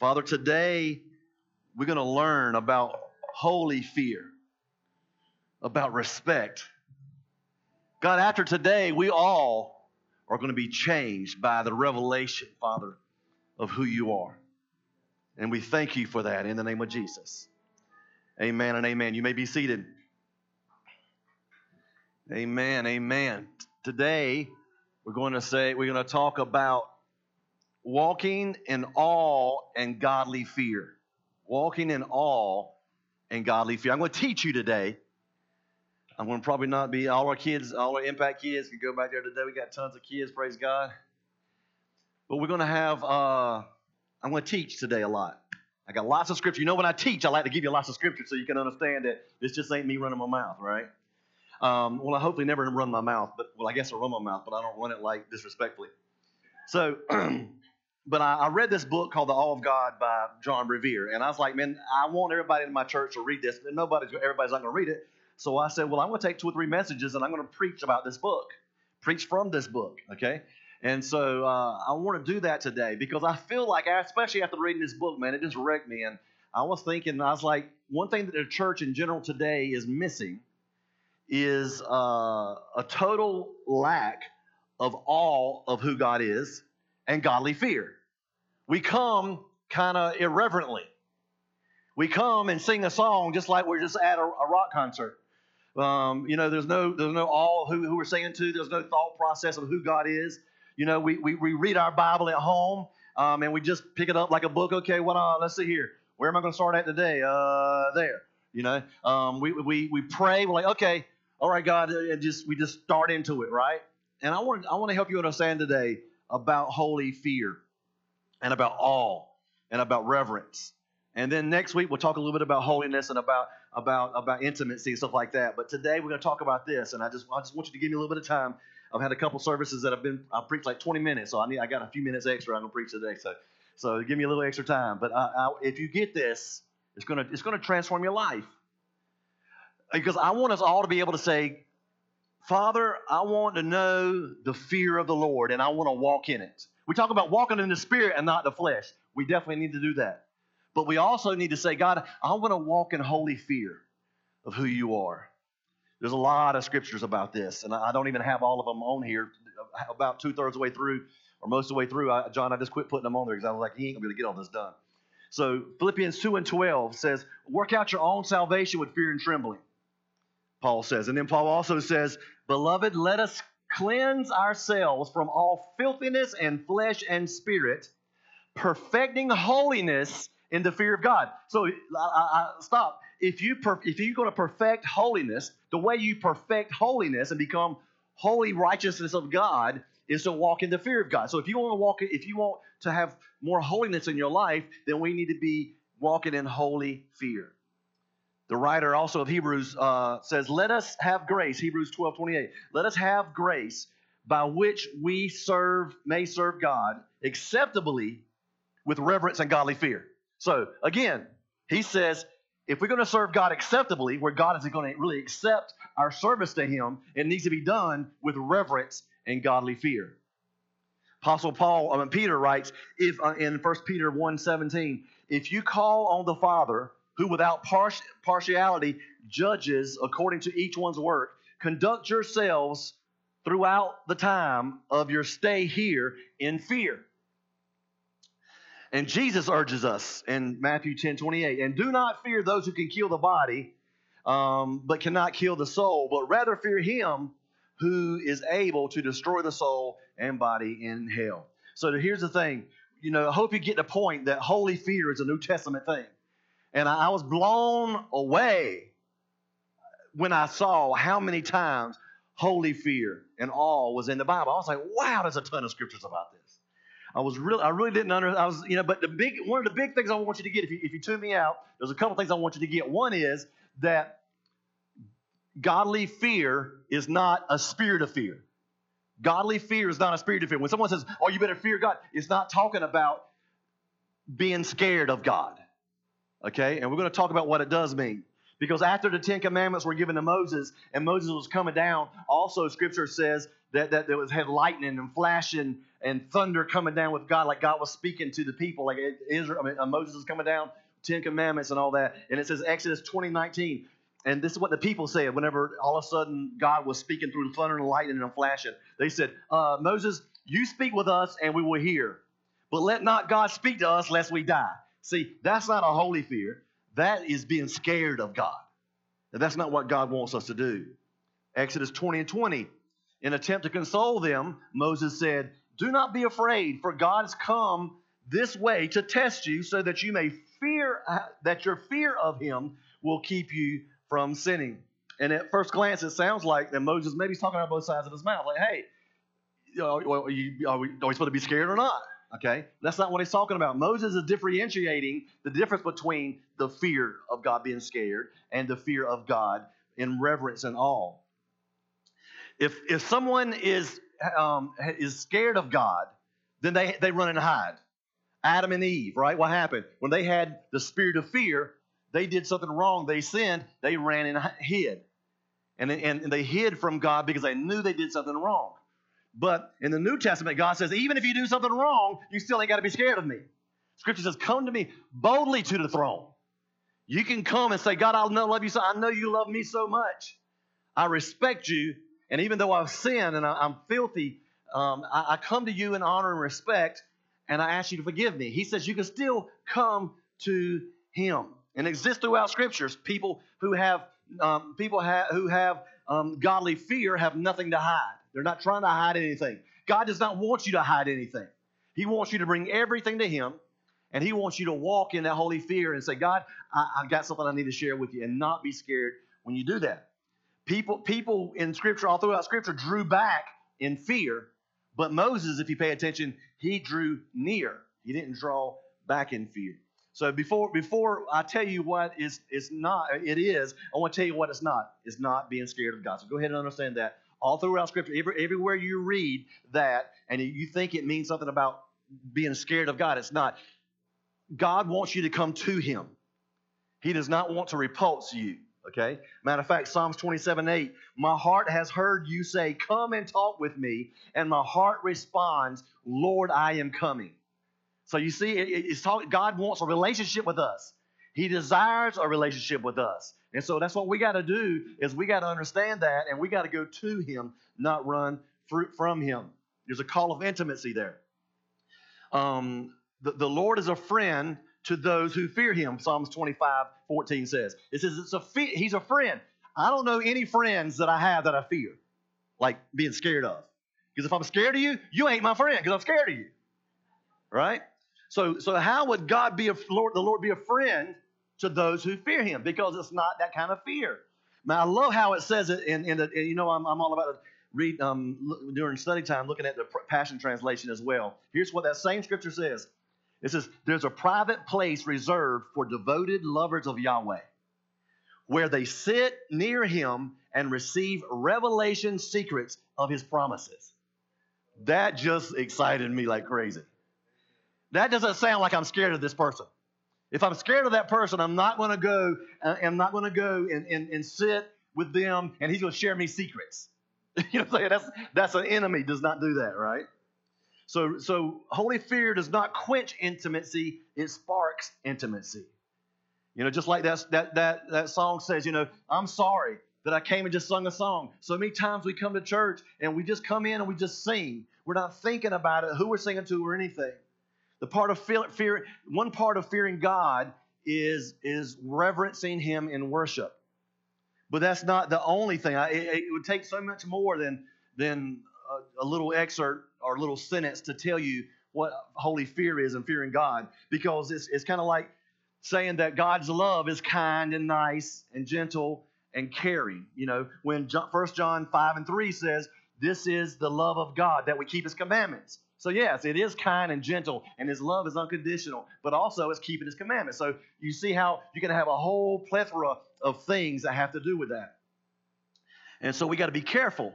Father, today we're going to learn about holy fear, about respect. God, after today, we all are going to be changed by the revelation, Father, of who you are. And we thank you for that in the name of Jesus. Amen and amen. You may be seated. Amen. Amen. Today, we're going to say, we're going to talk about walking in awe and godly fear. Walking in awe and godly fear. I'm going to teach you today. I'm going to probably not be all our kids, all our impact kids can go back there today. We got tons of kids, praise God. But we're going to have, uh, I'm going to teach today a lot. I got lots of scripture. You know, when I teach, I like to give you lots of scripture so you can understand that this just ain't me running my mouth, right? Um, well, I hopefully never run my mouth, but well, I guess I run my mouth, but I don't run it like disrespectfully. So, but I, I, read this book called The Awe of God by John Bevere, and I was like, man, I want everybody in my church to read this. And nobody's, everybody's not going to read it. So I said, well, I'm going to take two or three messages, and I'm going to preach about this book, preach from this book, okay? And so uh, I want to do that today because I feel like, especially after reading this book, man, it just wrecked me. And I was thinking, I was like, one thing that the church in general today is missing is uh, a total lack of awe of who God is and godly fear. We come kind of irreverently. We come and sing a song just like we're just at a, a rock concert. Um, you know, there's no there's no awe who, who we're singing to. There's no thought process of who God is. You know, we, we, we read our Bible at home um, and we just pick it up like a book. Okay, what? Uh, let's see here. Where am I going to start at today? Uh, there. You know, um, we, we, we pray. We're like, okay, all right, God, and just we just start into it, right? And I want I want to help you understand today about holy fear and about awe and about reverence. And then next week we'll talk a little bit about holiness and about about about intimacy and stuff like that. But today we're going to talk about this, and I just I just want you to give me a little bit of time I've had a couple services that I've been I preached like 20 minutes, so I need I got a few minutes extra. I'm gonna preach today, so so give me a little extra time. But I, I, if you get this, it's gonna it's gonna transform your life because I want us all to be able to say, Father, I want to know the fear of the Lord, and I want to walk in it. We talk about walking in the Spirit and not the flesh. We definitely need to do that. But we also need to say, God, I want to walk in holy fear of who you are. There's a lot of scriptures about this, and I don't even have all of them on here. About two thirds of the way through, or most of the way through, I, John, I just quit putting them on there because I was like, he ain't gonna be able to get all this done. So Philippians 2 and 12 says, Work out your own salvation with fear and trembling, Paul says. And then Paul also says, Beloved, let us cleanse ourselves from all filthiness and flesh and spirit, perfecting holiness in the fear of God. So I, I, stop if you if you're going to perfect holiness, the way you perfect holiness and become holy righteousness of God is to walk in the fear of God. So if you want to walk, if you want to have more holiness in your life, then we need to be walking in holy fear. The writer also of Hebrews uh, says, "Let us have grace." Hebrews 12, 28. Let us have grace by which we serve, may serve God acceptably with reverence and godly fear. So again, he says, if we're going to serve God acceptably, where God is going to really accept our service to Him, it needs to be done with reverence and godly fear. Apostle Paul, I mean Peter writes if uh, in 1 Peter 1:17, if you call on the Father, who without partiality judges according to each one's work, conduct yourselves throughout the time of your stay here in fear. And Jesus urges us in Matthew 10 28, and do not fear those who can kill the body, um, but cannot kill the soul, but rather fear him who is able to destroy the soul and body in hell. So here's the thing. You know, I hope you get the point that holy fear is a New Testament thing. And I, was blown away when I saw how many times holy fear and awe was in the Bible. I was like, wow, there's a ton of scriptures about this. I was really, I really didn't under, I was, you know, but the big, one of the big things I want you to get, if you, if you tune me out, there's a couple things I want you to get. One is that godly fear is not a spirit of fear. Godly fear is not a spirit of fear. When someone says, oh, you better fear God, it's not talking about being scared of God. Okay? And we're going to talk about what it does mean. Because after the Ten Commandments were given to Moses and Moses was coming down, also Scripture says that, that there was had lightning and flashing and thunder coming down with God, like God was speaking to the people, like Israel, I mean, uh, Moses is coming down, Ten Commandments and all that. And it says Exodus 20, 19. And this is what the people said whenever all of a sudden God was speaking through the thunder and lightning and flashing. They said, uh, Moses, you speak with us and we will hear. But let not God speak to us lest we die. See, that's not a holy fear. That is being scared of God. And that's not what God wants us to do. Exodus 20 and 20. In attempt to console them, Moses said, Do not be afraid, for God has come this way to test you so that you may fear that your fear of him will keep you from sinning. And at first glance, it sounds like that Moses maybe he's talking out both sides of his mouth. Like, hey, are, we, are we supposed to be scared or not? Okay, that's not what he's talking about. Moses is differentiating the difference between the fear of God being scared and the fear of God in reverence and awe. If if someone is um, is scared of God, then they they run and hide. Adam and Eve, right? What happened when they had the spirit of fear? They did something wrong. They sinned. They ran and hid, and and they hid from God because they knew they did something wrong. But in the New Testament, God says, even if you do something wrong, you still ain't got to be scared of me. Scripture says, come to me boldly to the throne. You can come and say, God, I love you so. I know you love me so much. I respect you. And even though I've sinned and I, am filthy, um, I, I come to you in honor and respect, and I ask you to forgive me. He says you can still come to Him. And exists throughout scriptures. People who have um, people ha- who have um, godly fear have nothing to hide. They're not trying to hide anything. God does not want you to hide anything. He wants you to bring everything to Him, and He wants you to walk in that holy fear and say, God, I, have got something I need to share with you, and not be scared when you do that. People, people in Scripture, all throughout Scripture, drew back in fear, but Moses, if you pay attention, he drew near. He didn't draw back in fear. So before before I tell you what is is not it is, I want to tell you what it's not. It's not being scared of God. So go ahead and understand that all throughout Scripture, every, everywhere you read that and you think it means something about being scared of God, it's not. God wants you to come to Him. He does not want to repulse you. Okay? Matter of fact, Psalms 27 8, my heart has heard you say, Come and talk with me. And my heart responds, Lord, I am coming. So you see, it's talk, God wants a relationship with us. He desires a relationship with us. And so that's what we got to do is we got to understand that and we got to go to him, not run from him. There's a call of intimacy there. Um, the, the Lord is a friend to those who fear him, Psalms 25, 14 says. It says it's a fe- he's a friend. I don't know any friends that I have that I fear, like being scared of. Because if I'm scared of you, you ain't my friend because I'm scared of you. Right? So, so how would God be a Lord, the Lord be a friend to those who fear him because it's not that kind of fear. Now, I love how it says it the, you know, I'm, I'm all about read um, during study time looking at the Passion Translation as well. Here's what that same scripture says it says, There's a private place reserved for devoted lovers of Yahweh where they sit near him and receive revelation secrets of his promises. That just excited me like crazy. That doesn't sound like I'm scared of this person. If I'm scared of that person, I'm not going to go. Uh, I'm not going to go and, and, and sit with them, and he's going to share me secrets. you know, that's that's an enemy. Does not do that, right? So so holy fear does not quench intimacy; it sparks intimacy. You know, just like that that that that song says. You know, I'm sorry that I came and just sung a song. So many times we come to church and we just come in and we just sing. We're not thinking about it, who we're singing to, or anything. The part of fear, one part of fearing God is is reverencing Him in worship. But that's not the only thing. I, it, it, would take so much more than than a, a little excerpt or a little sentence to tell you what holy fear is and fearing God, because it's it's kind of like saying that God's love is kind and nice and gentle and caring. You know, when First John five and three says, "This is the love of God that we keep His commandments." So, yes, it is kind and gentle, and his love is unconditional, but also it's keeping his commandments. So, you see how you can have a whole plethora of things that have to do with that. And so, we got to be careful.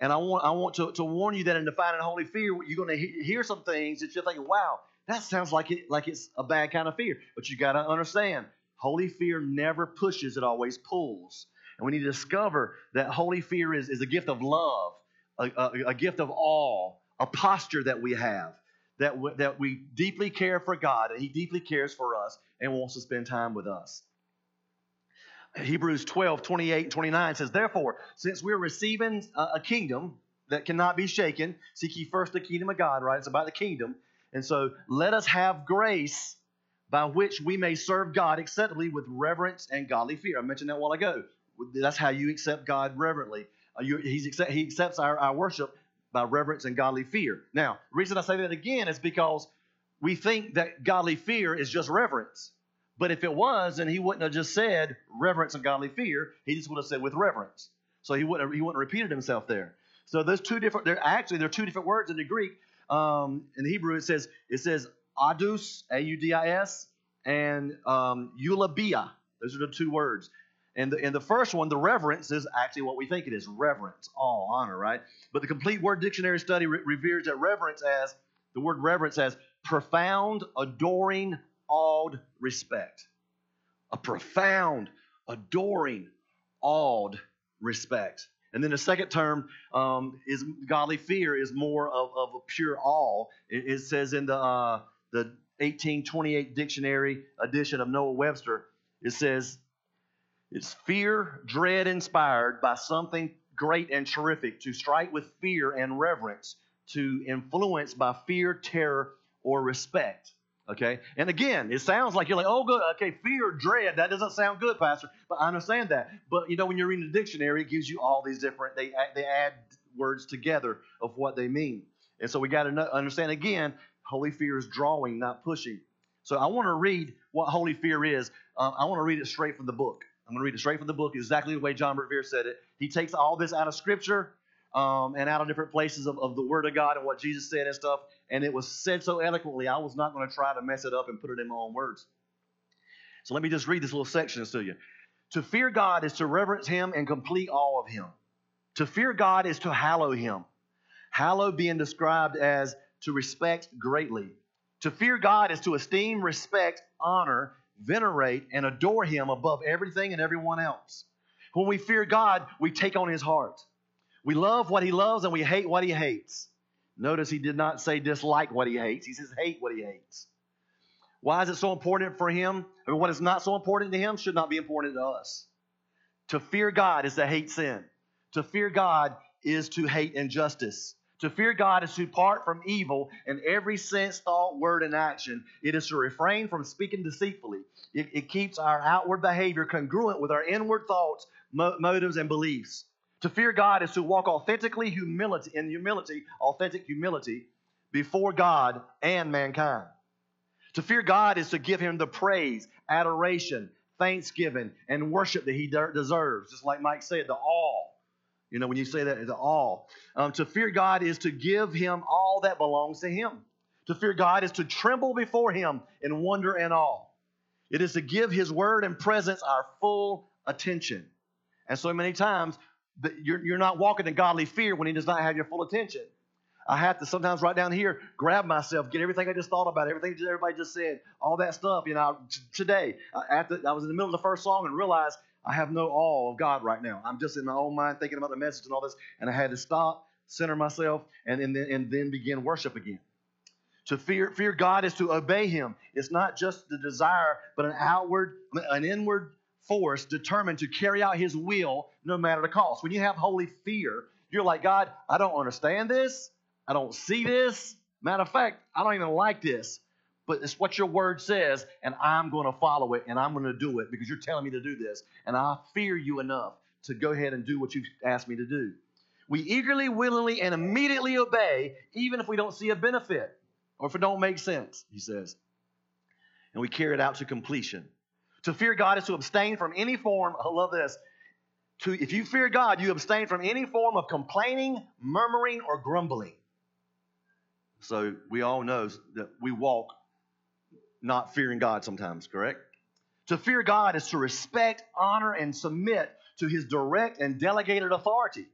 And I want, I want to, to warn you that in defining holy fear, you're going to he- hear some things that you're thinking, wow, that sounds like, it, like it's a bad kind of fear. But you got to understand, holy fear never pushes, it always pulls. And we need to discover that holy fear is, is a gift of love, a, a, a gift of awe a posture that we have that, w- that we deeply care for God and He deeply cares for us and wants to spend time with us. Hebrews 12, 28 29 says, Therefore, since we're receiving a, kingdom that cannot be shaken, seek ye first the kingdom of God, right? It's about the kingdom. And so let us have grace by which we may serve God acceptably with reverence and godly fear. I mentioned that a while ago. That's how you accept God reverently. Uh, you, he's accept, he accepts our, our worship by reverence and godly fear. Now, the reason I say that again is because we think that godly fear is just reverence. But if it was, then he wouldn't have just said reverence and godly fear. He just would have said with reverence. So he wouldn't have, he wouldn't have repeated himself there. So there's two different. There actually there are two different words in the Greek. Um, in the Hebrew it says it says adus a u d i s and um, eulabeia. Those are the two words. And the, and the first one, the reverence, is actually what we think it is reverence, all honor, right? But the complete word dictionary study re- reveres that reverence as the word reverence as profound, adoring, awed respect. A profound, adoring, awed respect. And then the second term um, is godly fear is more of, of a pure awe. It, it says in the uh, the 1828 dictionary edition of Noah Webster, it says it's fear, dread inspired by something great and terrific, to strike with fear and reverence, to influence by fear, terror, or respect. Okay? And again, it sounds like you're like, oh, good. Okay, fear, dread. That doesn't sound good, Pastor. But I understand that. But you know, when you're reading the dictionary, it gives you all these different, they, they add words together of what they mean. And so we got to understand again, holy fear is drawing, not pushing. So I want to read what holy fear is. Um, I want to read it straight from the book. I'm going to read it straight from the book, exactly the way John Bevere said it. He takes all this out of Scripture um, and out of different places of, of the Word of God and what Jesus said and stuff. And it was said so eloquently, I was not going to try to mess it up and put it in my own words. So let me just read this little section to you. To fear God is to reverence Him and complete awe of Him. To fear God is to hallow Him. Hallow being described as to respect greatly. To fear God is to esteem, respect, honor, venerate, and adore Him above everything and everyone else. When we fear God, we take on His heart. We love what He loves and we hate what He hates. Notice He did not say dislike what He hates, He says hate what He hates. Why is it so important for Him? I mean, what is not so important to Him should not be important to us. To fear God is to hate sin. To fear God is to hate injustice. To fear God is to part from evil in every sense, thought, word, and action. It is to refrain from speaking deceitfully. It, it keeps our outward behavior congruent with our inward thoughts, mo- motives, and beliefs. To fear God is to walk authentically humility in humility, authentic humility before God and mankind. To fear God is to give him the praise, adoration, thanksgiving, and worship that he de- deserves. Just like Mike said, the awe you know, when you say that, the all. Um, to fear God is to give Him all that belongs to Him. To fear God is to tremble before Him in wonder and awe. It is to give His word and presence our full attention. And so many times, you're, you're not walking in godly fear when He does not have your full attention. I have to sometimes right down here grab myself, get everything I just thought about, everything everybody just said, all that stuff. You know, today, after I was in the middle of the first song and realized I have no awe of God right now. I'm just in my own mind thinking about the message and all this, and I had to stop, center myself, and, and, then, and then begin worship again. To fear, fear God is to obey Him. It's not just the desire, but an outward, an inward force determined to carry out His will no matter the cost. When you have holy fear, you're like, God, I don't understand this. I don't see this. Matter of fact, I don't even like this but it's what your word says, and I'm going to follow it, and I'm going to do it because you're telling me to do this, and I fear you enough to go ahead and do what you've asked me to do. We eagerly, willingly, and immediately obey, even if we don't see a benefit or if it don't make sense, he says. And we carry it out to completion. To fear God is to abstain from any form, I love this. To, if you fear God, you abstain from any form of complaining, murmuring, or grumbling. So we all know that we walk not fearing God sometimes, correct? To fear God is to respect, honor, and submit to his direct and delegated authority.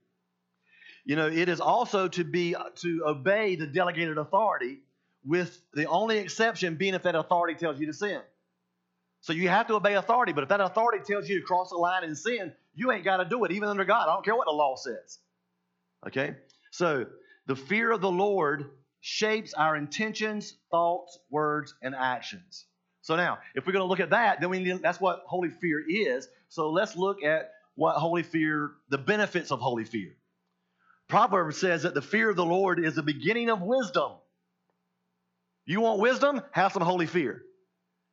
You know, it is also to be to obey the delegated authority with the only exception being if that authority tells you to sin. So you have to obey authority, but if that authority tells you to cross the line and sin, you ain't got to do it, even under God. I don't care what the law says. Okay? So The fear of the Lord shapes our intentions, thoughts, words, and actions. So now, if we're going to look at that, then we need, that's what holy fear is. So let's look at what holy fear, the benefits of holy fear. Proverbs says that the fear of the Lord is the beginning of wisdom. You want wisdom? Have some holy fear.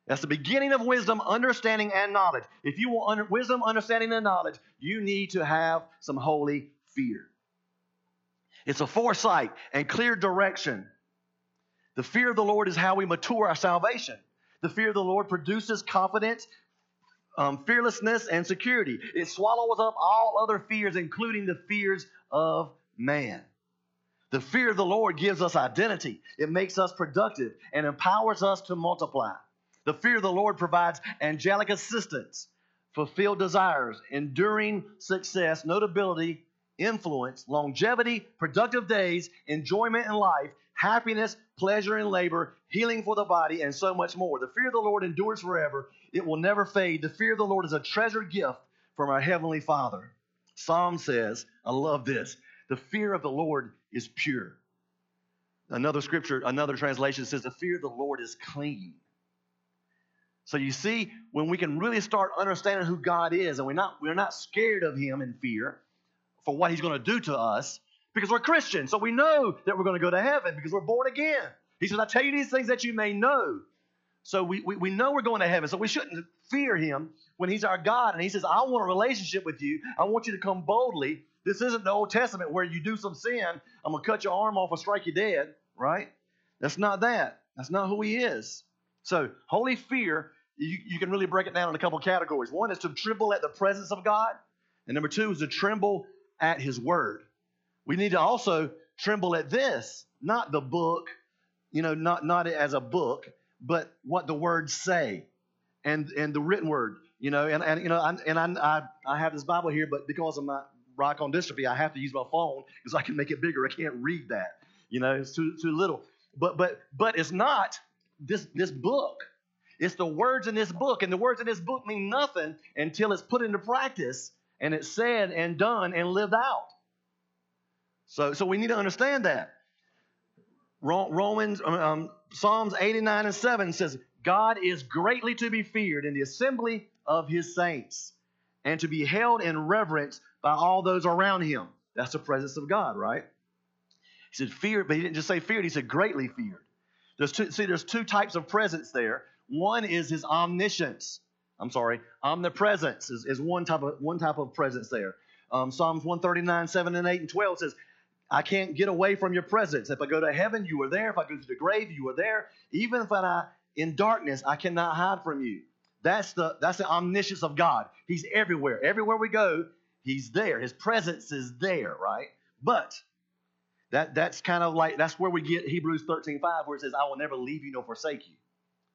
That's the beginning of wisdom, understanding, and knowledge. If you want wisdom, understanding, and knowledge, you need to have some holy fear. It's a foresight and clear direction. The fear of the Lord is how we mature our salvation. The fear of the Lord produces confidence, um, fearlessness, and security. It swallows up all other fears, including the fears of man. The fear of the Lord gives us identity, it makes us productive, and empowers us to multiply. The fear of the Lord provides angelic assistance, fulfilled desires, enduring success, notability, influence, longevity, productive days, enjoyment in life, happiness, pleasure in labor, healing for the body, and so much more. The fear of the Lord endures forever. It will never fade. The fear of the Lord is a treasured gift from our Heavenly Father. Psalm says, I love this. The fear of the Lord is pure. Another scripture, another translation says, The fear of the Lord is clean. So you see, when we can really start understanding who God is, and we're not, we're not scared of Him in fear for what He's going to do to us, because we're Christians. So we know that we're going to go to heaven because we're born again. He says, I tell you these things that you may know. So we, we, we know we're going to heaven. So we shouldn't fear him when he's our God. And he says, I want a relationship with you. I want you to come boldly. This isn't the Old Testament where you do some sin, I'm going to cut your arm off or strike you dead, right? That's not that. That's not who he is. So holy fear, you, you can really break it down in a couple categories. One is to tremble at the presence of God. And number two is to tremble at his word. We need to also tremble at this, not the book, you know, not, not as a book, but what the words say and, and the written word, you know, and, and you know, I, and I, I, have this Bible here, but because of my Ricon dystrophy, I have to use my phone because I can make it bigger. I can't read that, you know, it's too, too little. But, but, but it's not this, this book. It's the words in this book, and the words in this book mean nothing until it's put into practice and it's said and done and lived out. So, so we need to understand that. Romans, um, um, Psalms 89 and 7 says, God is greatly to be feared in the assembly of his saints and to be held in reverence by all those around him. That's the presence of God, right? He said feared, but he didn't just say feared, he said greatly feared. There's two, see, there's two types of presence there. One is his omniscience. I'm sorry, omnipresence is, is one type of one type of presence there. Um, Psalms 139, 7 and 8 and 12 says, I can't get away from your presence. If I go to heaven, you are there. If I go to the grave, you are there. Even if I'm in darkness, I cannot hide from you. That's the that's the omniscience of God. He's everywhere. Everywhere we go, He's there. His presence is there, right? But that that's kind of like that's where we get Hebrews 13, 5, where it says, I will never leave you nor forsake you.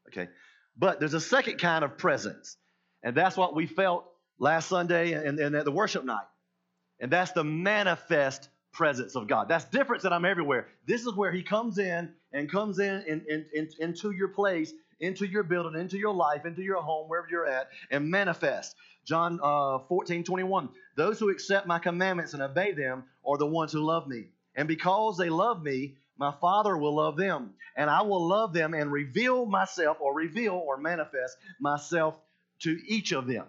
Okay. But there's a second kind of presence. And that's what we felt last Sunday and, and at the worship night. And that's the manifest presence of God. That's different than I'm everywhere. This is where He comes in and comes in, in, in, in, into your place, into your building, into your life, into your home, wherever you're at, and manifest. John uh, 14, 21. Those who accept my commandments and obey them are the ones who love me. And because they love me, my Father will love them. And I will love them and reveal myself, or reveal or manifest myself to each of them.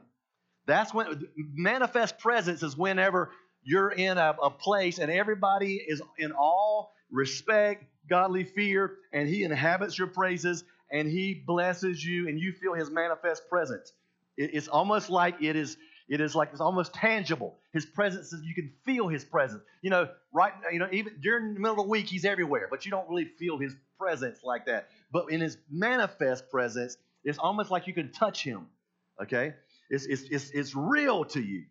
That's when manifest presence is whenever you're in a, a place and everybody is in awe, respect, godly fear, and He inhabits your praises and He blesses you and you feel His manifest presence. It, it's almost like it is. It is like it's almost tangible. His presence is you can feel his presence. You know, right you know, even during the middle of the week, he's everywhere, but you don't really feel his presence like that. But in his manifest presence, it's almost like you can touch him. Okay? It's, it's, it's, it's real to you.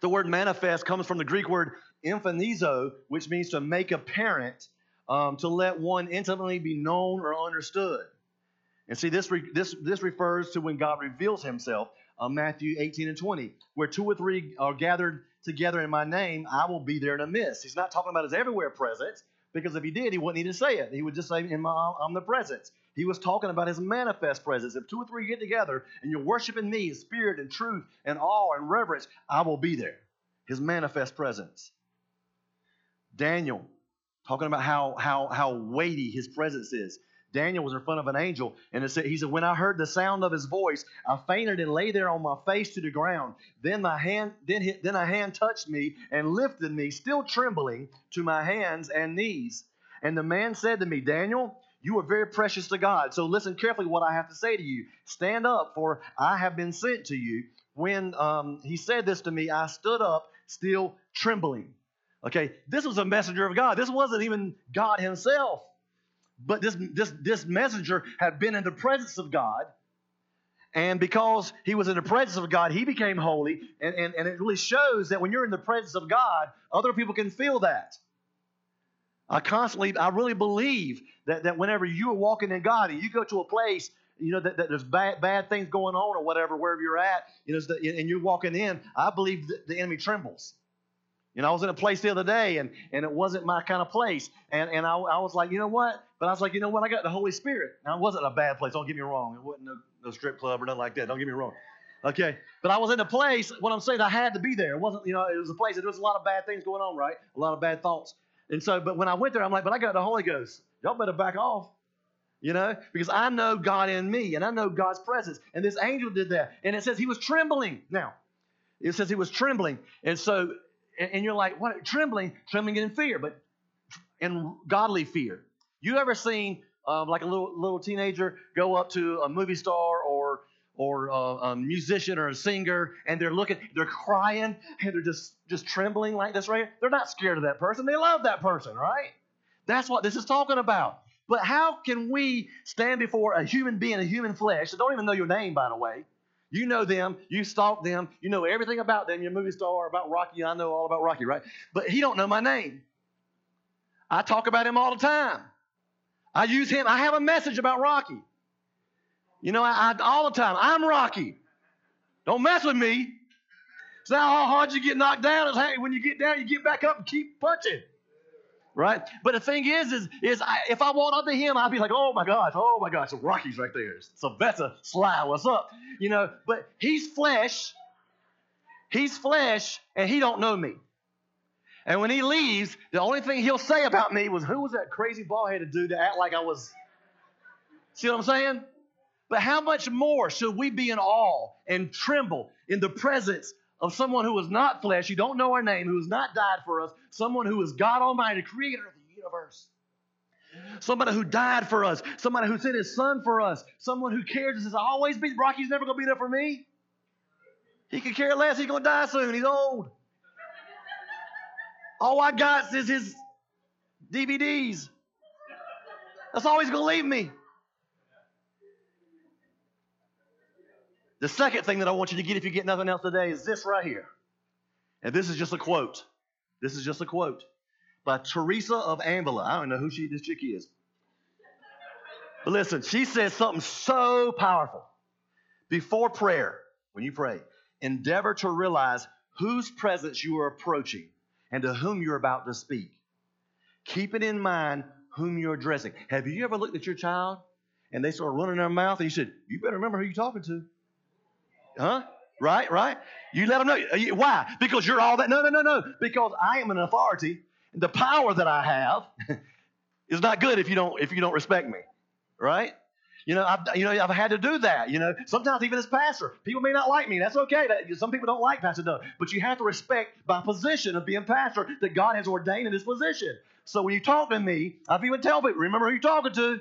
The word manifest comes from the Greek word emphanizo, which means to make apparent, um, to let one intimately be known or understood. And see, this, re- this, this refers to when God reveals himself, uh, Matthew 18 and 20, where two or three are gathered together in my name, I will be there in a midst. He's not talking about his everywhere presence, because if he did, he wouldn't need to say it. He would just say, in my omnipresence. He was talking about his manifest presence. If two or three get together and you're worshiping me in spirit and truth and awe and reverence, I will be there. His manifest presence. Daniel talking about how, how, how weighty his presence is. Daniel was in front of an angel, and it said, he said, When I heard the sound of his voice, I fainted and lay there on my face to the ground. Then my hand, then, hit, then a hand touched me and lifted me, still trembling, to my hands and knees. And the man said to me, Daniel, you are very precious to God. So listen carefully what I have to say to you. Stand up, for I have been sent to you. When um, he said this to me, I stood up, still trembling. Okay, this was a messenger of God. This wasn't even God Himself. But this, this, this messenger had been in the presence of God. And because he was in the presence of God, he became holy. And, and, and it really shows that when you're in the presence of God, other people can feel that. I constantly, I really believe that, that whenever you are walking in God and you go to a place, you know, that, that there's bad, bad things going on or whatever, wherever you're at, you know, and you're walking in, I believe the enemy trembles. You know, I was in a place the other day and, and it wasn't my kind of place. And, and I, I was like, you know what? But I was like, you know what? I got the Holy Spirit. Now, it wasn't a bad place. Don't get me wrong. It wasn't no, strip club or nothing like that. Don't get me wrong. Okay. But I was in a place, what I'm saying, I had to be there. It wasn't, you know, it was a place that there was a lot of bad things going on, right? A lot of bad thoughts. And so, but when I went there, I'm like, but I got the Holy Ghost. Y'all better back off. You know, because I know God in me and I know God's presence. And this angel did that. And it says he was trembling. Now, it says he was trembling. And so and you're like, what? Trembling, trembling in fear, but in godly fear. You ever seen um, like a little little teenager go up to a movie star or or uh, a musician or a singer, and they're looking, they're crying, and they're just just trembling like this right here? They're not scared of that person. They love that person, right? That's what this is talking about. But how can we stand before a human being, a human flesh, that don't even know your name, by the way, you know them. You stalk them. You know everything about them. You're a movie star about Rocky. I know all about Rocky, right? But he don't know my name. I talk about him all the time. I use him. I have a message about Rocky. You know, I, I all the time. I'm Rocky. Don't mess with me. It's not how hard you get knocked down. It's hey, when you get down, you get back up and keep punching right? But the thing is, is, is I, if I walk up to him, I'd be like, oh my gosh, oh my gosh, so Rocky's right there. Sylvester Sly, what's up? You know, but he's flesh. He's flesh, and he don't know me. And when he leaves, the only thing he'll say about me was, who was that crazy bald-headed dude to act like I was? See what I'm saying? But how much more should we be in awe and tremble in the presence of someone who is not flesh, you don't know our name, who has not died for us, someone who is God Almighty, creator of the universe. Somebody who died for us, somebody who sent his son for us, someone who cares and says, I'll always be, Rocky's never to be there for me. He could care less. He's to die soon. He's old. All I got is his DVDs. That's all he's going to leave me. The second thing that I want you to get if you get nothing else today is this right here. And this is just a quote. This is just a quote by Teresa of Avila. I don't know who she this chick is. But listen, she says something so powerful. Before prayer, when you pray, endeavor to realize whose presence you are approaching and to whom you're about to speak. Keep it in mind whom you're addressing. Have you ever looked at your child and they start running their mouth and you said, You better remember who you're talking to? Huh? Right, right? You let them know. Uh, why? Because you're all that. No, no, no, no. Because I am an authority. And The power that I have is not good if you don't if you don't respect me. Right? You know, I've, you know, I've had to do that. You know, sometimes even as pastor, people may not like me. That's okay. That, some people don't like Pastor Doug, but you have to respect my position of being pastor that God has ordained in this position. So when you talk to me, I've even tell people, remember who you're talking to.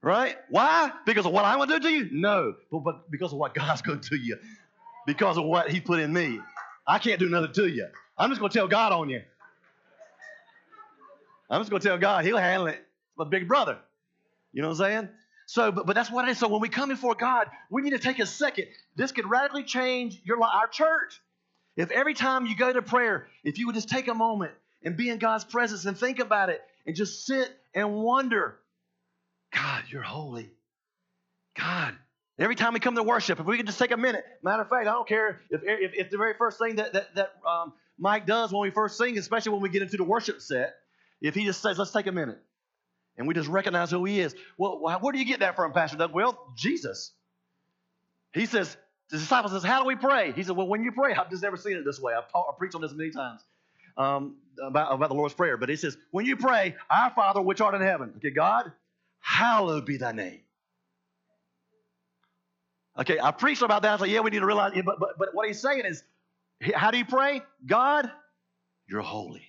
Right? Why? Because of what I'm going to do to you? No, but, but because of what God's going to do you. Because of what He put in me. I can't do nothing to you. I'm just going to tell God on you. I'm just going to tell God. He'll handle it. My big brother. You know what I'm saying? So, but, but that's what it is. So when we come before God, we need to take a second. This could radically change your life, our church. If every time you go to prayer, if you would just take a moment and be in God's presence and think about it and just sit and wonder God, you're holy. God. Every time we come to worship, if we could just take a minute, matter of fact, I don't care if, if, if the very first thing that, that, that um, Mike does when we first sing, especially when we get into the worship set, if he just says, let's take a minute, and we just recognize who he is. Well, where do you get that from, Pastor Doug? Well, Jesus. He says, the disciple says, how do we pray? He said, well, when you pray, I've just never seen it this way. I've, taught, I've preached on this many times. um, about, about the Lord's Prayer, but he says, when you pray, Our Father which art in heaven, okay, God, hallowed be thy name. Okay, I preached about that. I was like, yeah, we need to realize, but, but, but what he's saying is, how do you pray? God, you're holy.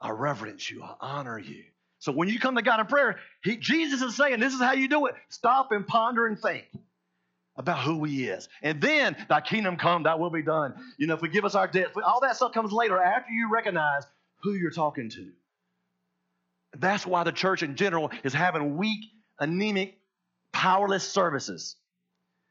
I reverence you. I honor you. So when you come to God in prayer, he, Jesus is saying, this is how you do it. Stop and ponder and think about who he is. And then thy kingdom come, thy will be done. You know, forgive us our debts. All that stuff comes later after you recognize who you're talking to. That's why the church in general is having weak, anemic, powerless services.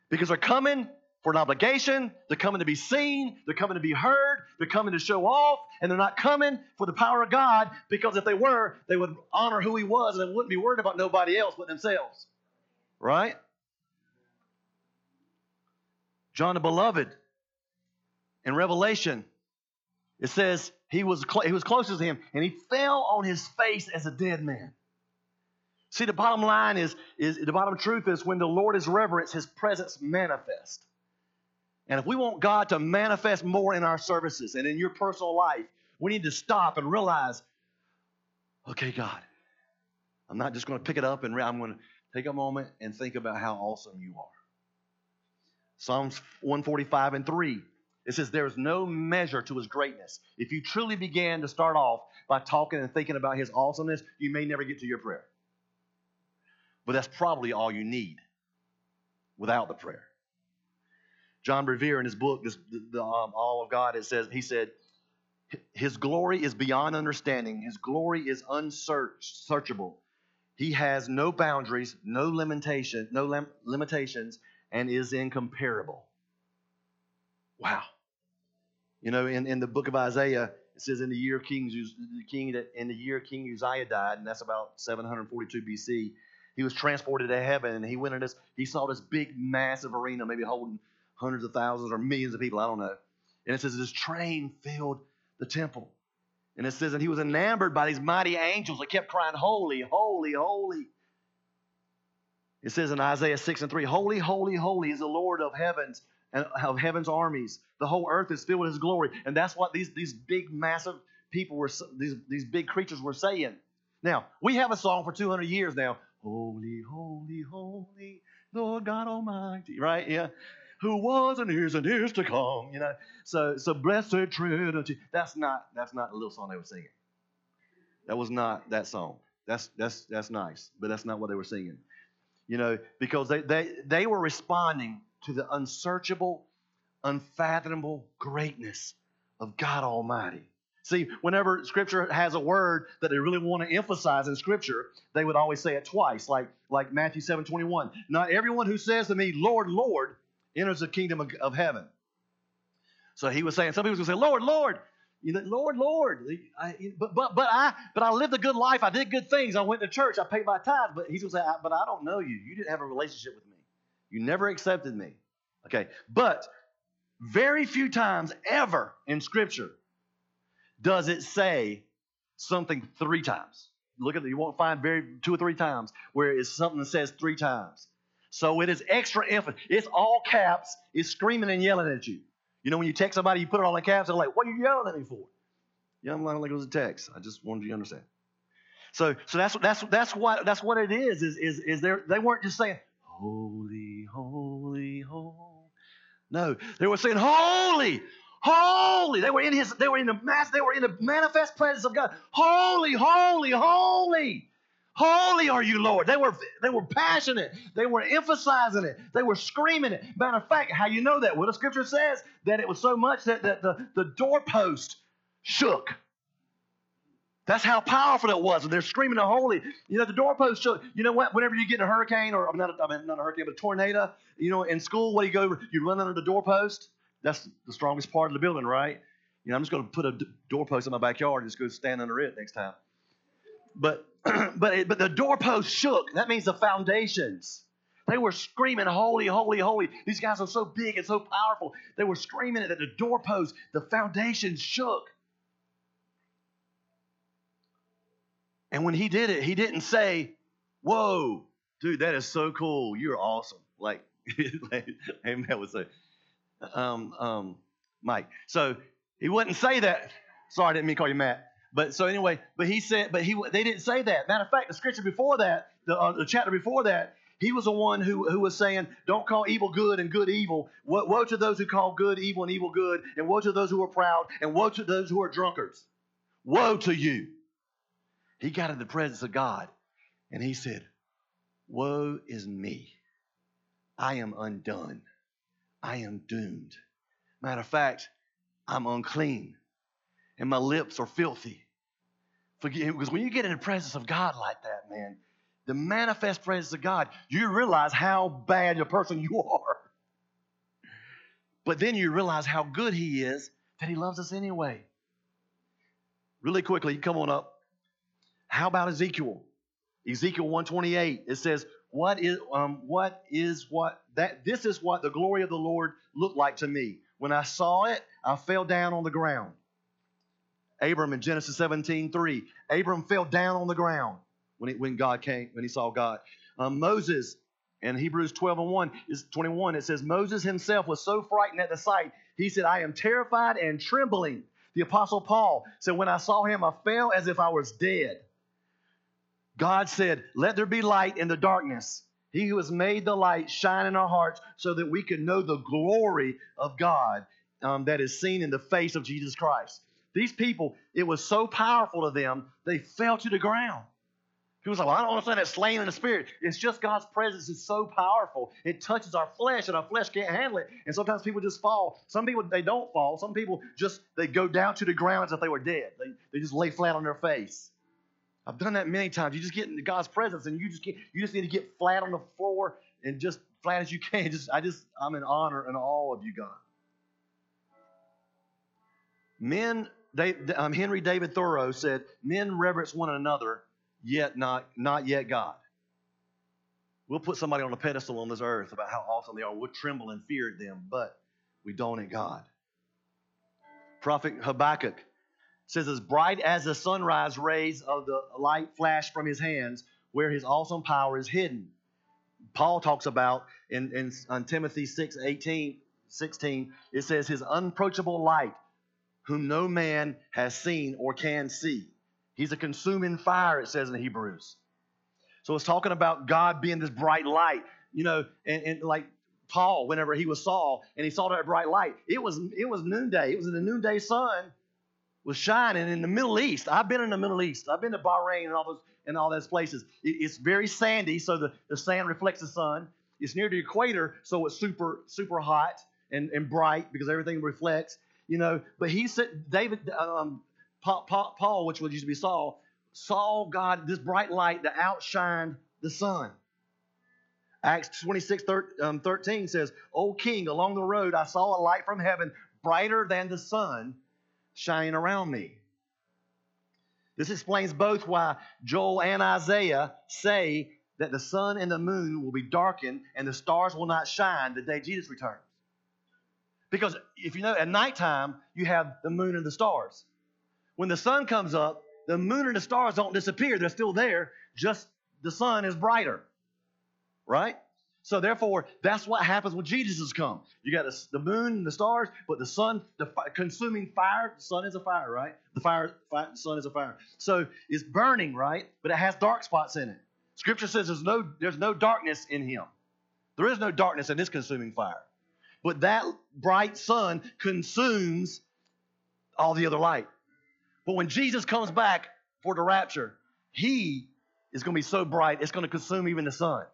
Because they're coming for an obligation, they're coming to be seen, they're coming to be heard, they're coming to show off, and they're not coming for the power of God because if they were, they would honor who He was and they wouldn't be worried about nobody else but themselves. Right? John the Beloved in Revelation, it says he was, cl- he was closest to him and he fell on his face as a dead man. See, the bottom line is, is the bottom truth is when the Lord is reverenced, his presence manifests. And if we want God to manifest more in our services and in your personal life, we need to stop and realize, okay, God, I'm not just going to pick it up and I'm going to take a moment and think about how awesome you are. Psalms 145 and 3. It says, There is no measure to his greatness. If you truly began to start off by talking and thinking about his awesomeness, you may never get to your prayer. But that's probably all you need without the prayer. John Bevere, in his book, this, the, the um, Awe of God, it says, he said, His glory is beyond understanding. His glory is unsearchable. He has no boundaries, no limitation, no lim- limitations, and is incomparable. Wow. You know, in, in the book of Isaiah, it says in the year King, the king that in the year King Uzziah died, and that's about 742 BC, he was transported to heaven, and he went in this. He saw this big, massive arena, maybe holding hundreds of thousands or millions of people. I don't know. And it says this train filled the temple, and it says, and he was enamored by these mighty angels that kept crying, "Holy, holy, holy." It says in Isaiah 6 and 3, Holy, holy, holy is the Lord of heavens and of heaven's armies. The whole earth is filled with his glory. And that's what these, these big, massive people were, these, these big creatures were saying. Now, we have a song for 200 years now. Holy, holy, holy, Lord God Almighty. Right? Yeah. Who was and is and is to come. You know. So, so blessed Trinity. That's not, that's not the little song they were singing. That was not that song. That's, that's, that's nice, but that's not what they were singing you know, because they, they, they were responding to the unsearchable, unfathomable greatness of God Almighty. See, whenever Scripture has a word that they really want to emphasize in Scripture, they would always say it twice, like, like Matthew 7 21. Not everyone who says to me, Lord, Lord, enters the kingdom of, of heaven. So he was saying, some people would say, Lord, Lord, you know, Lord, Lord, I, but but but I but I lived a good life. I did good things. I went to church. I paid my tithes. But he's gonna say, but I don't know you. You didn't have a relationship with me. You never accepted me. Okay, but very few times ever in Scripture does it say something three times. Look at it. You won't find very two or three times where it's something that says three times. So it is extra emphasis. It's all caps. It's screaming and yelling at you. You know, when you text somebody, you put it all in caps, they're like, what are you yelling at me for? Yeah, I'm like it was a text. I just wanted you to understand. So, so that's that's that's what that's what it is. Is is is there? They weren't just saying holy, holy, holy. No, they were saying holy, holy. They were in his. They were in the mass. They were in the manifest presence of God. Holy, holy, holy. Holy are you, Lord. They were, they were passionate. They were emphasizing it. They were screaming it. Matter of fact, how you know that? Well, the scripture says that it was so much that, that the, the doorpost shook. That's how powerful it was. And they're screaming the holy. You know, the doorpost shook. You know what? Whenever you get in a hurricane, or I'm not, I mean, not a hurricane, but a tornado, you know, in school, what do you go? You run under the doorpost. That's the strongest part of the building, right? You know, I'm just going to put a doorpost in my backyard and just go stand under it next time. But but it, but the doorpost shook. That means the foundations. They were screaming, "Holy, holy, holy!" These guys are so big and so powerful. They were screaming it that the doorpost, the foundations shook. And when he did it, he didn't say, "Whoa, dude, that is so cool! You're awesome!" Like, like Amen would say, um, um, Mike. So he wouldn't say that. Sorry, I didn't mean to call you Matt. But so anyway, but he said, but he they didn't say that. Matter of fact, the scripture before that, the, uh, the chapter before that, he was the one who, who was saying, Don't call evil good and good evil. Woe, woe to those who call good evil and evil good, and woe to those who are proud, and woe to those who are drunkards. Woe to you. He got in the presence of God and he said, Woe is me. I am undone. I am doomed. Matter of fact, I'm unclean and my lips are filthy. Because when you get in the presence of God like that, man, the manifest presence of God, you realize how bad a person you are. But then you realize how good He is that He loves us anyway. Really quickly, come on up. How about Ezekiel? Ezekiel 128. It says, "What is um, what is what that this is what the glory of the Lord looked like to me. When I saw it, I fell down on the ground." Abram in Genesis 17, 3. Abram fell down on the ground when, he, when God came, when he saw God. Um, Moses in Hebrews 12 and 1 is 21. It says, Moses himself was so frightened at the sight, he said, I am terrified and trembling. The apostle Paul said, When I saw him, I fell as if I was dead. God said, Let there be light in the darkness. He who has made the light shine in our hearts so that we can know the glory of God um, that is seen in the face of Jesus Christ. These people, it was so powerful to them, they fell to the ground. People say, well, I don't understand that slain in the spirit. It's just God's presence is so powerful. It touches our flesh, and our flesh can't handle it. And sometimes people just fall. Some people, they don't fall. Some people just, they go down to the ground as if they were dead. They, they just lay flat on their face. I've done that many times. You just get into God's presence, and you just get, you just need to get flat on the floor and just flat as you can. Just, I just, I'm in honor and awe of you, God. Men um, Henry David Thoreau said, Men reverence one another, yet not, not yet God. We'll put somebody on a pedestal on this earth about how awesome they are. We'll tremble and fear at them, but we don't at God. Prophet Habakkuk says, As bright as the sunrise rays of the light flash from his hands, where his awesome power is hidden. Paul talks about in, in, in Timothy 6 18, 16, it says, His unapproachable light whom no man has seen or can see. He's a consuming fire, it says in Hebrews. So it's talking about God being this bright light, you know, and, and like Paul, whenever he was Saul and he saw that bright light, it was it was noonday. It was in the noonday sun was shining in the Middle East. I've been in the Middle East. I've been to Bahrain and all those and all those places. It, it's very sandy, so the, the sand reflects the sun. It's near the equator, so it's super super hot and, and bright because everything reflects you know. But he said, David, um, Paul, which was used to be Saul, saw God, this bright light that outshined the sun. Acts 26, 13 um, says, O king, along the road I saw a light from heaven, brighter than the sun, shining around me. This explains both why Joel and Isaiah say that the sun and the moon will be darkened and the stars will not shine the day Jesus returns. Because if you know, at nighttime, you have the moon and the stars. When the sun comes up, the moon and the stars don't disappear. They're still there, just the sun is brighter. Right? So therefore, that's what happens when Jesus has come. You got the, moon and the stars, but the sun, the consuming fire. The sun is a fire, right? The fire, fire, the sun is a fire. So it's burning, right? But it has dark spots in it. Scripture says there's no there's no darkness in him. There is no darkness in this consuming fire. But that bright sun consumes all the other light. But when Jesus comes back for the rapture, he is going to be so bright, it's going to consume even the sun.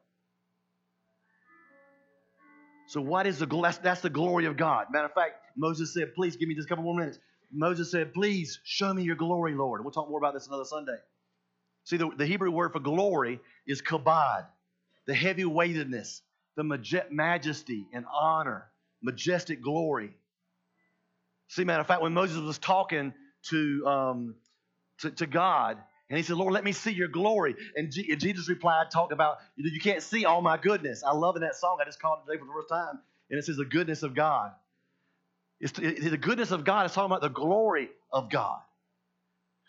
So, what is the that's, that's the glory of God? Matter of fact, Moses said, "Please give me just a couple more minutes." Moses said, "Please show me your glory, Lord." We'll talk more about this another Sunday. See, the, the Hebrew word for glory is kabod, the heavy weightedness, the majesty and honor, majestic glory. See, matter of fact, when Moses was talking to, um, to, to, God, and he said, Lord, let me see your glory. And, G- and Jesus replied, talked about, you, you can't see all my goodness. I love in that song. I just called it today for the first time. And it says, the goodness of God. It's, it, the goodness of God is talking about the glory of God.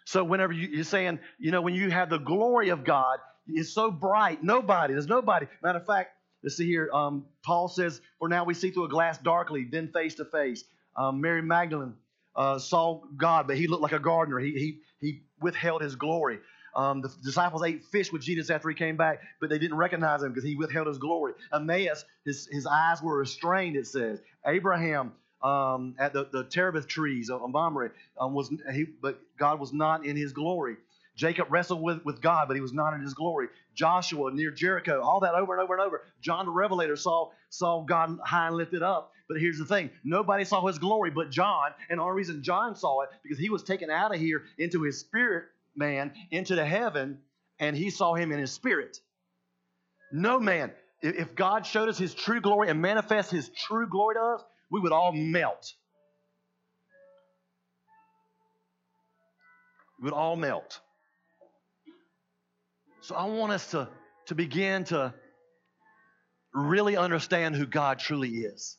So whenever you, you're saying, you know, when you have the glory of God, it's so bright. Nobody, there's nobody. Matter of fact, Let's see here. Um, Paul says, For now we see through a glass darkly, then face to face. Um, Mary Magdalene uh, saw God, but he looked like a gardener. He, he, he withheld his glory. Um, the disciples ate fish with Jesus after he came back, but they didn't recognize him because he withheld his glory. Emmaus, his, his eyes were restrained, it says. Abraham, um, at the, the terebinth trees of Mamre, um, was he, but God was not in his glory. Jacob wrestled with, with God, but he was not in his glory. Joshua near Jericho, all that over and over and over. John the Revelator saw, saw God high and lifted up. But here's the thing nobody saw his glory but John. And the only reason John saw it, because he was taken out of here into his spirit man, into the heaven, and he saw him in his spirit. No man, if God showed us his true glory and manifest his true glory to us, we would all melt. We would all melt. So I want us to, to begin to really understand who God truly is.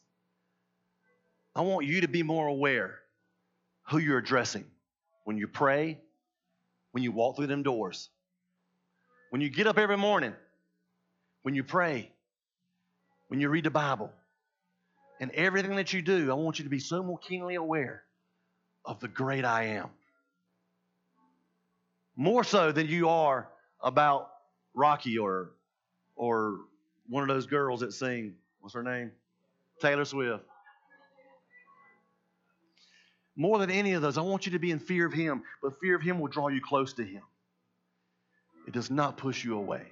I want you to be more aware who you're addressing when you pray, when you walk through them doors, when you get up every morning, when you pray, when you read the Bible, and everything that you do, I want you to be so more keenly aware of the great I am. More so than you are about Rocky or or one of those girls that sing, what's her name? Taylor Swift. More than any of those, I want you to be in fear of Him, but fear of Him will draw you close to Him. It does not push you away.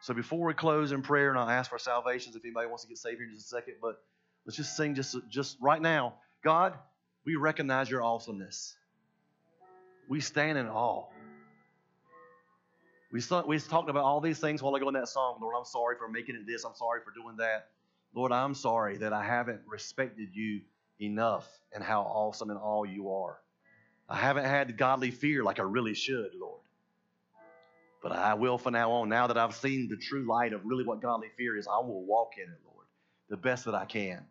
So before we close in prayer, and I'll ask for salvations if anybody wants to get saved here in just a second, but let's just sing just, just right now. God, we recognize your awesomeness. We stand in awe. We, we talked about all these things while ago in that song. Lord, I'm sorry for making it this. I'm sorry for doing that. Lord, I'm sorry that I haven't respected you enough and how awesome and all you are. I haven't had godly fear like I really should, Lord. But I will from now on. Now that I've seen the true light of really what godly fear is, I will walk in it, Lord, the best that I can.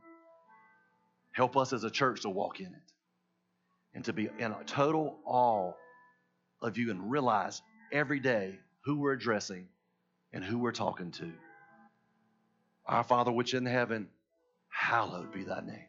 Help us as a church to walk in it and to be in total awe of you and realize every day who we're addressing and who we're talking to. Our Father which is in heaven, hallowed be thy name.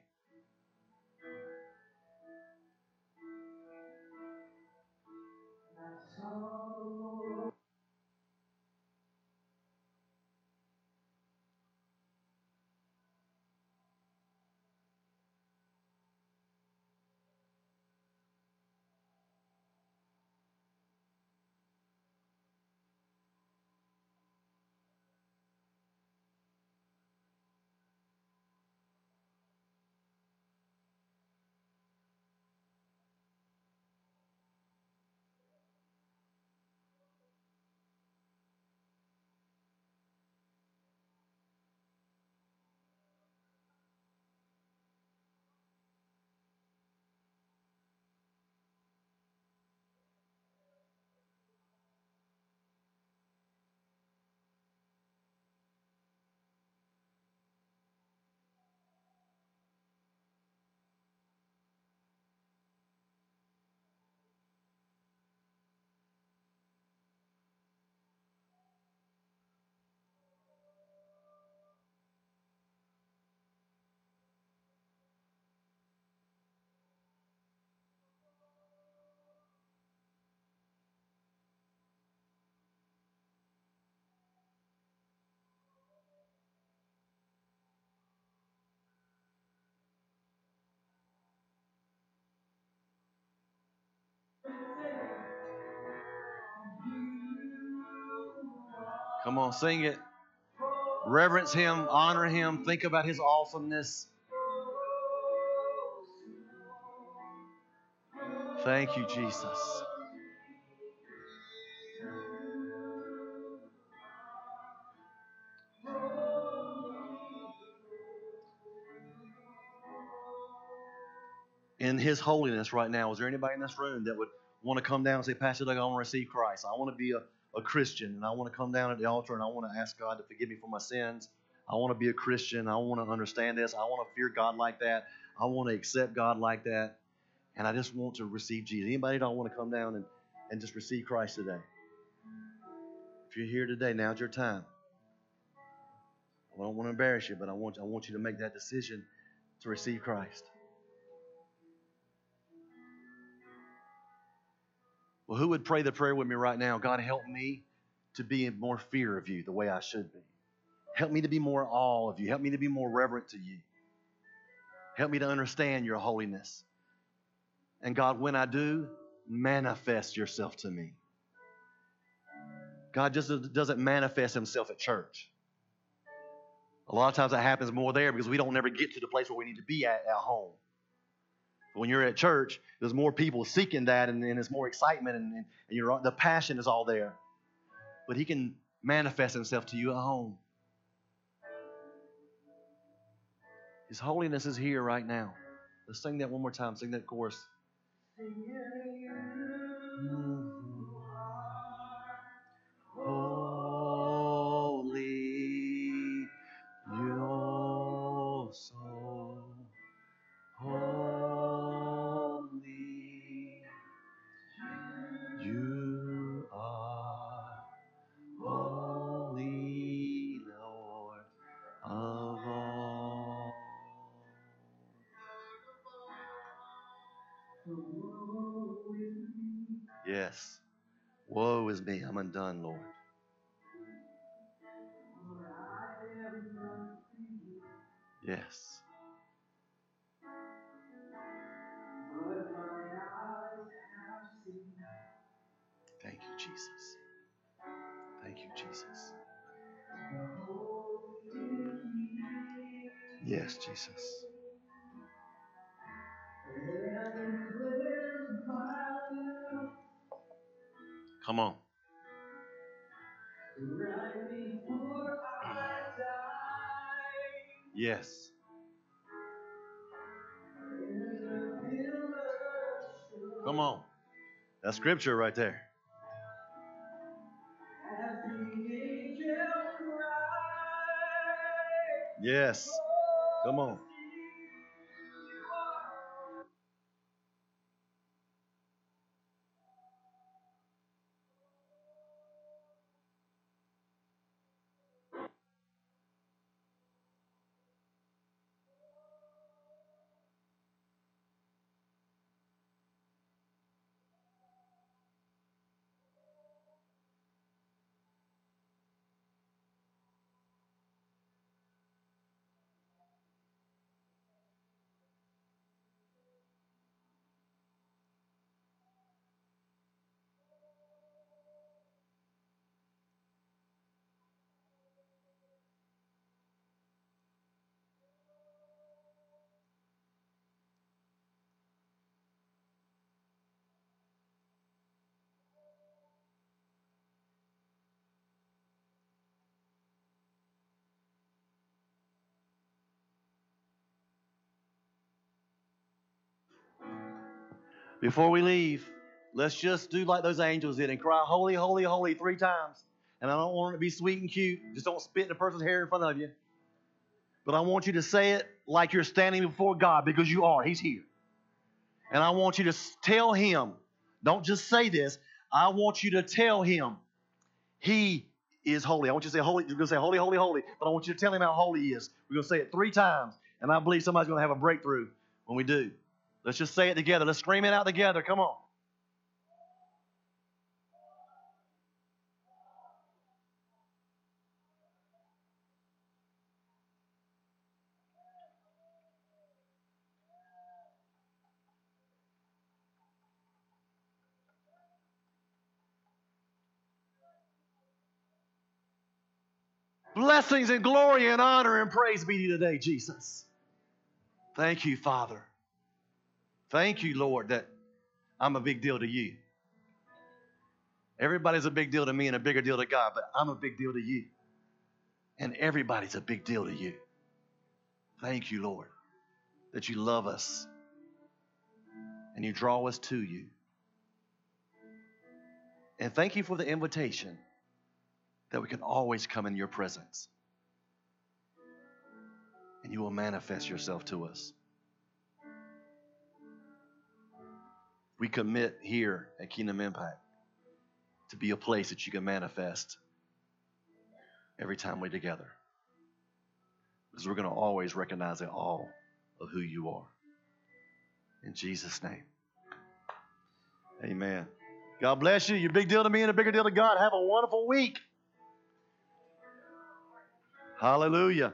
Come on, sing it. Reverence Him, honor Him, think about His awesomeness. Thank you, Jesus. In His holiness right now, is there anybody in this room that would want to come down and say, Pastor Doug, I want to receive Christ? I want to be a a Christian and I want to come down at the altar and I want to ask God to forgive me for my sins. I want to be a Christian. I want to understand this. I want to fear God like that. I want to accept God like that. And I just want to receive Jesus. Anybody don't want to come down and, and just receive Christ today? If you're here today, now's your time. I don't want to embarrass you, but I want, I want you to make that decision to receive Christ. Well, who would pray the prayer with me right now? God, help me to be in more fear of you the way I should be. Help me to be more awe of you. Help me to be more reverent to you. Help me to understand your holiness. And God, when I do, manifest yourself to me. God just doesn't manifest himself at church. A lot of times that happens more there because we don't never get to the place where we need to be at at home. But when you're at church, there's more people seeking that and, and there's more excitement and, and you're, the passion is all there. But he can manifest himself to you at home. His holiness is here right now. Let's sing that one more time. Sing that chorus. Yes. Me. I'm undone, Lord. That's scripture right there. Yes. Come on. Before we leave, let's just do like those angels did and cry, Holy, holy, holy, three times. And I don't want it to be sweet and cute. Just don't spit in a person's hair in front of you. But I want you to say it like you're standing before God because you are. He's here. And I want you to tell Him, don't just say this, I want you to tell Him, He is holy. I want you to say holy. You're going to say holy, holy, holy. But I want you to tell Him how holy He is. We're going to say it three times. And I believe somebody's going to have a breakthrough when we do. Let's just say it together. Let's scream it out together. Come on. Blessings and glory and honor and praise be to you today, Jesus. Thank you, Father. Thank you, Lord, that I'm a big deal to you. Everybody's a big deal to me and a bigger deal to God, but I'm a big deal to you. And everybody's a big deal to you. Thank you, Lord, that you love us and you draw us to you. And thank you for the invitation that we can always come in your presence and you will manifest yourself to us. We commit here at Kingdom Impact to be a place that you can manifest every time we're together. Because we're going to always recognize it all of who you are. In Jesus' name. Amen. God bless you. You're a big deal to me and a bigger deal to God. Have a wonderful week. Hallelujah.